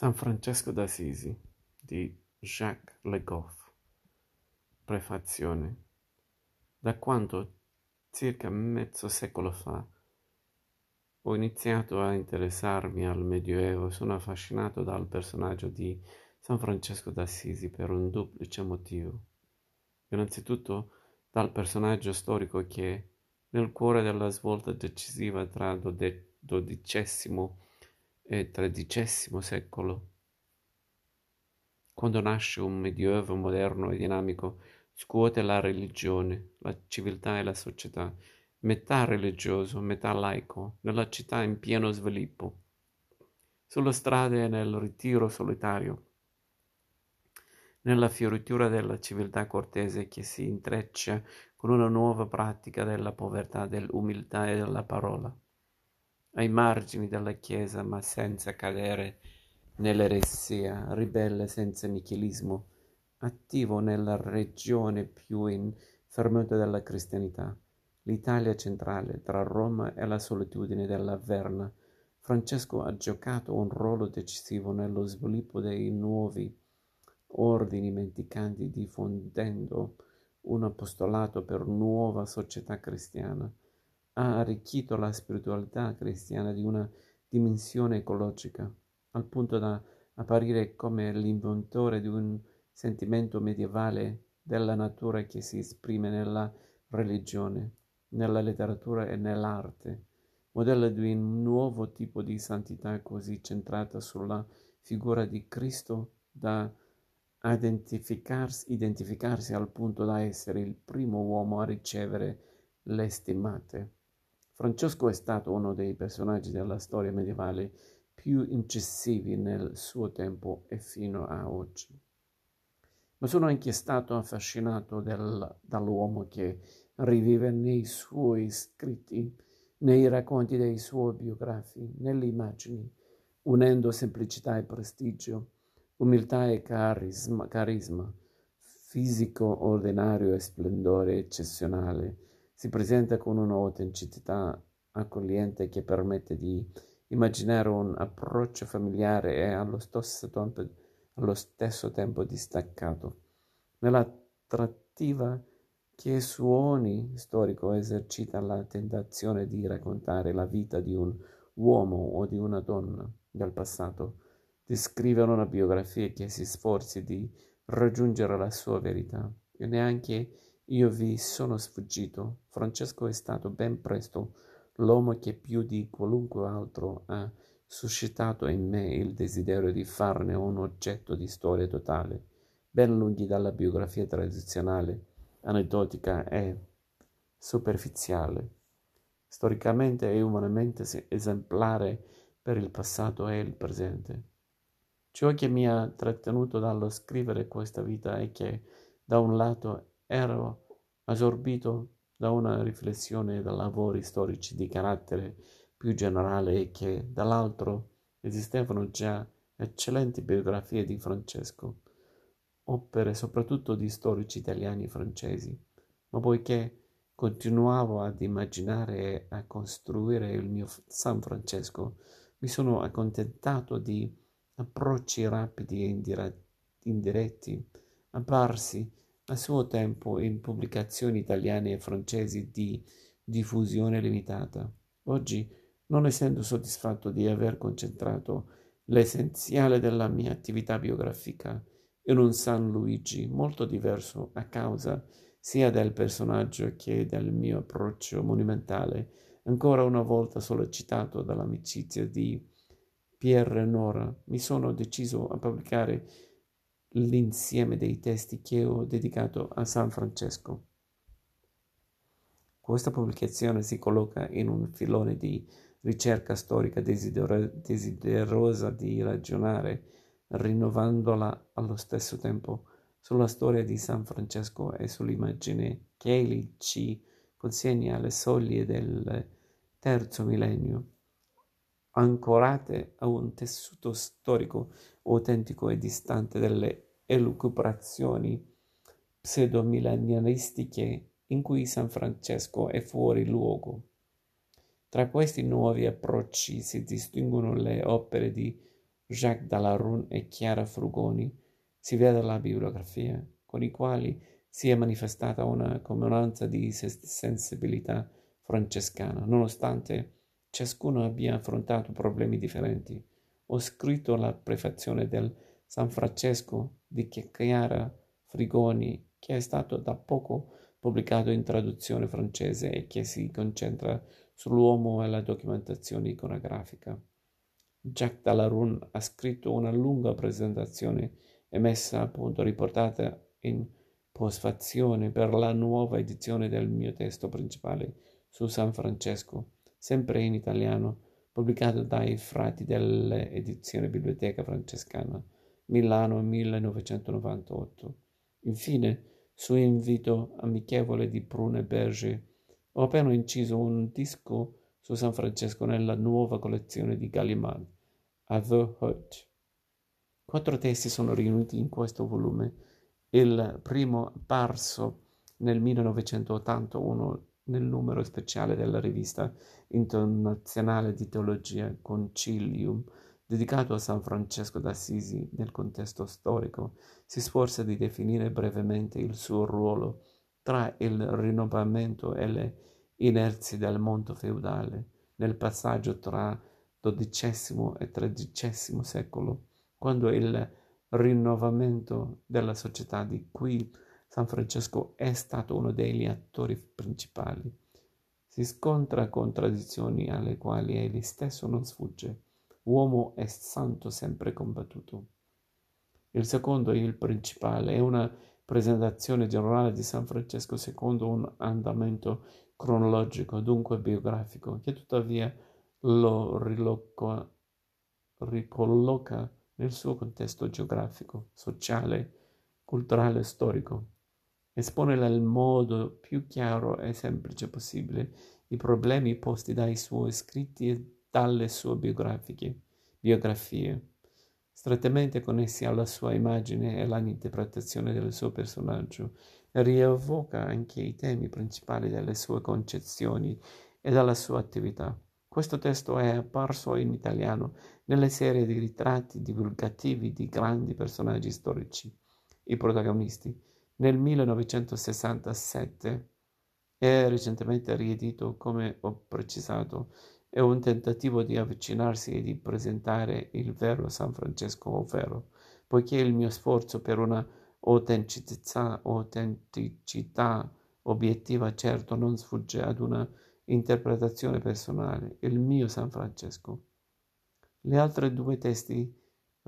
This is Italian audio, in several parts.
San Francesco d'Assisi di Jacques Le Goff Prefazione Da quando, circa mezzo secolo fa, ho iniziato a interessarmi al Medioevo, sono affascinato dal personaggio di San Francesco d'Assisi per un duplice motivo. Innanzitutto dal personaggio storico che, nel cuore della svolta decisiva tra XII e XIII secolo, quando nasce un medioevo moderno e dinamico, scuote la religione, la civiltà e la società, metà religioso, metà laico, nella città in pieno sviluppo, sulle strade e nel ritiro solitario, nella fioritura della civiltà cortese che si intreccia con una nuova pratica della povertà, dell'umiltà e della parola ai margini della Chiesa, ma senza cadere nell'eresia, ribelle senza nichilismo, attivo nella regione più in fermento della cristianità, l'Italia centrale, tra Roma e la solitudine della Verna. Francesco ha giocato un ruolo decisivo nello sviluppo dei nuovi ordini mendicanti, diffondendo un apostolato per nuova società cristiana ha arricchito la spiritualità cristiana di una dimensione ecologica, al punto da apparire come l'inventore di un sentimento medievale della natura che si esprime nella religione, nella letteratura e nell'arte, modello di un nuovo tipo di santità così centrata sulla figura di Cristo da identificarsi, identificarsi al punto da essere il primo uomo a ricevere le stimate. Francesco è stato uno dei personaggi della storia medievale più incisivi nel suo tempo e fino a oggi. Ma sono anche stato affascinato del, dall'uomo che rivive nei suoi scritti, nei racconti dei suoi biografi, nelle immagini, unendo semplicità e prestigio, umiltà e carisma, carisma fisico ordinario e splendore eccezionale si presenta con un'autenticità accogliente che permette di immaginare un approccio familiare e allo stesso tempo, allo stesso tempo distaccato. Nella trattiva che su ogni storico esercita la tentazione di raccontare la vita di un uomo o di una donna del passato, di scrivere una biografia che si sforzi di raggiungere la sua verità e neanche io vi sono sfuggito. Francesco è stato ben presto l'uomo che più di qualunque altro ha suscitato in me il desiderio di farne un oggetto di storia totale, ben lunghi dalla biografia tradizionale, aneddotica e superficiale. Storicamente e umanamente esemplare per il passato e il presente. Ciò che mi ha trattenuto dallo scrivere questa vita è che, da un lato, ero assorbito da una riflessione da lavori storici di carattere più generale e che, dall'altro, esistevano già eccellenti biografie di Francesco, opere soprattutto di storici italiani e francesi, ma poiché continuavo ad immaginare e a costruire il mio San Francesco, mi sono accontentato di approcci rapidi e indiretti, apparsi a suo tempo in pubblicazioni italiane e francesi di diffusione limitata. Oggi, non essendo soddisfatto di aver concentrato l'essenziale della mia attività biografica in un San Luigi molto diverso a causa sia del personaggio che del mio approccio monumentale, ancora una volta sollecitato dall'amicizia di Pierre Nora, mi sono deciso a pubblicare l'insieme dei testi che ho dedicato a San Francesco. Questa pubblicazione si colloca in un filone di ricerca storica desiderosa di ragionare, rinnovandola allo stesso tempo, sulla storia di San Francesco e sull'immagine che egli ci consegna alle soglie del terzo millennio, ancorate a un tessuto storico autentico e distante dalle elucubrazioni pseudomillenaristiche in cui San Francesco è fuori luogo. Tra questi nuovi approcci si distinguono le opere di Jacques Dalarun e Chiara Frugoni, si vede la bibliografia, con i quali si è manifestata una comunanza di sensibilità francescana, nonostante ciascuno abbia affrontato problemi differenti. Ho scritto la prefazione del San Francesco di Chiara Frigoni, che è stato da poco pubblicato in traduzione francese e che si concentra sull'uomo e la documentazione iconografica. Jacques Dalarun ha scritto una lunga presentazione emessa appunto riportata in postfazione per la nuova edizione del mio testo principale su San Francesco, sempre in italiano, pubblicato dai frati dell'edizione Biblioteca Francescana, Milano 1998. Infine, su invito amichevole di Prune Berger, ho appena inciso un disco su San Francesco nella nuova collezione di Gallimard, Aveu Hut. Quattro testi sono riuniti in questo volume. Il primo apparso nel 1981 nel numero speciale della rivista internazionale di teologia Concilium, dedicato a San Francesco d'Assisi nel contesto storico, si sforza di definire brevemente il suo ruolo tra il rinnovamento e le inerzie del mondo feudale, nel passaggio tra XII e XIII secolo, quando il rinnovamento della società di cui San Francesco è stato uno degli attori principali. Si scontra con tradizioni alle quali egli stesso non sfugge, uomo e santo sempre combattuto. Il secondo, il principale, è una presentazione generale di San Francesco secondo un andamento cronologico, dunque biografico, che tuttavia lo riloca, ricolloca nel suo contesto geografico, sociale, culturale e storico. Espone nel modo più chiaro e semplice possibile i problemi posti dai suoi scritti e dalle sue biografie, strettamente connessi alla sua immagine e all'interpretazione del suo personaggio, rievoca anche i temi principali delle sue concezioni e della sua attività. Questo testo è apparso in italiano nelle serie di ritratti divulgativi di grandi personaggi storici, i protagonisti, nel 1967 e recentemente riedito, come ho precisato, è un tentativo di avvicinarsi e di presentare il vero San Francesco ovvero, poiché il mio sforzo per una autenticità, autenticità obiettiva certo non sfugge ad una interpretazione personale, il mio San Francesco. Le altre due testi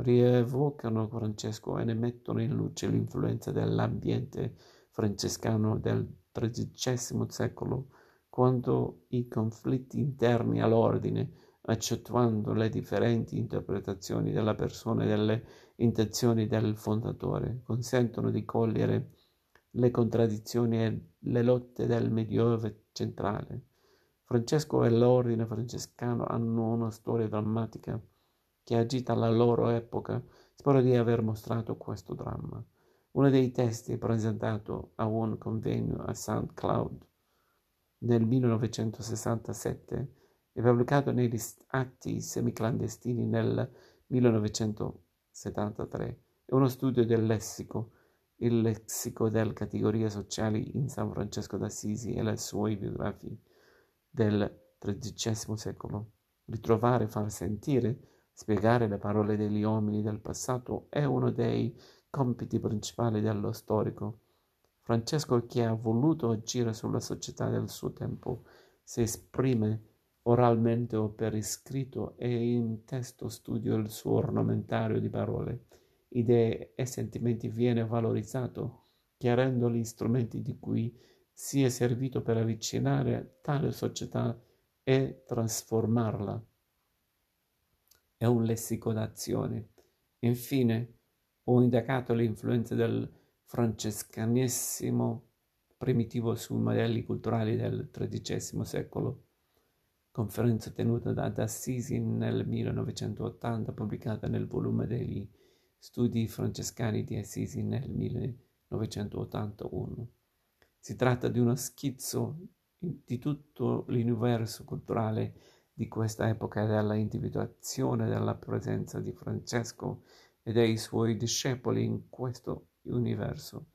rievocano Francesco e ne mettono in luce l'influenza dell'ambiente francescano del XIII secolo quando i conflitti interni all'ordine, accentuando le differenti interpretazioni della persona e delle intenzioni del fondatore, consentono di cogliere le contraddizioni e le lotte del Medioevo centrale. Francesco e l'ordine francescano hanno una storia drammatica che agita la loro epoca. Spero di aver mostrato questo dramma. Uno dei testi presentato a un convegno a St. Cloud nel 1967 e pubblicato negli Atti semiclandestini nel 1973. È uno studio del lessico, il lessico delle categorie sociali in San Francesco d'Assisi e le sue biografie del XIII secolo. Ritrovare, far sentire, spiegare le parole degli uomini del passato è uno dei compiti principali dello storico Francesco che ha voluto agire sulla società del suo tempo si esprime oralmente o per iscritto e in testo studio il suo ornamentario di parole, idee e sentimenti viene valorizzato, chiarendo gli strumenti di cui si è servito per avvicinare tale società e trasformarla. È un lessico d'azione. Infine, ho indicato l'influenza del francescanesimo primitivo sui modelli culturali del XIII secolo, conferenza tenuta da Assisi nel 1980, pubblicata nel volume degli Studi francescani di Assisi nel 1981. Si tratta di uno schizzo di tutto l'universo culturale di questa epoca e della individuazione della presenza di Francesco e dei suoi discepoli in questo universo,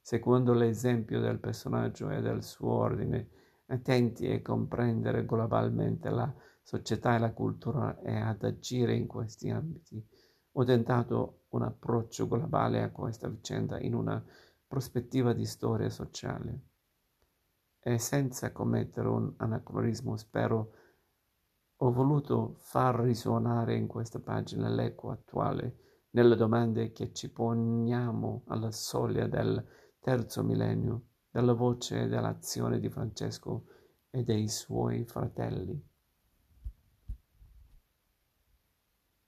seguendo l'esempio del personaggio e del suo ordine, attenti a comprendere globalmente la società e la cultura e ad agire in questi ambiti. Ho tentato un approccio globale a questa vicenda in una prospettiva di storia sociale e senza commettere un anacronismo spero ho voluto far risuonare in questa pagina l'eco attuale nelle domande che ci poniamo alla soglia del terzo millennio, della voce e dell'azione di Francesco e dei suoi fratelli.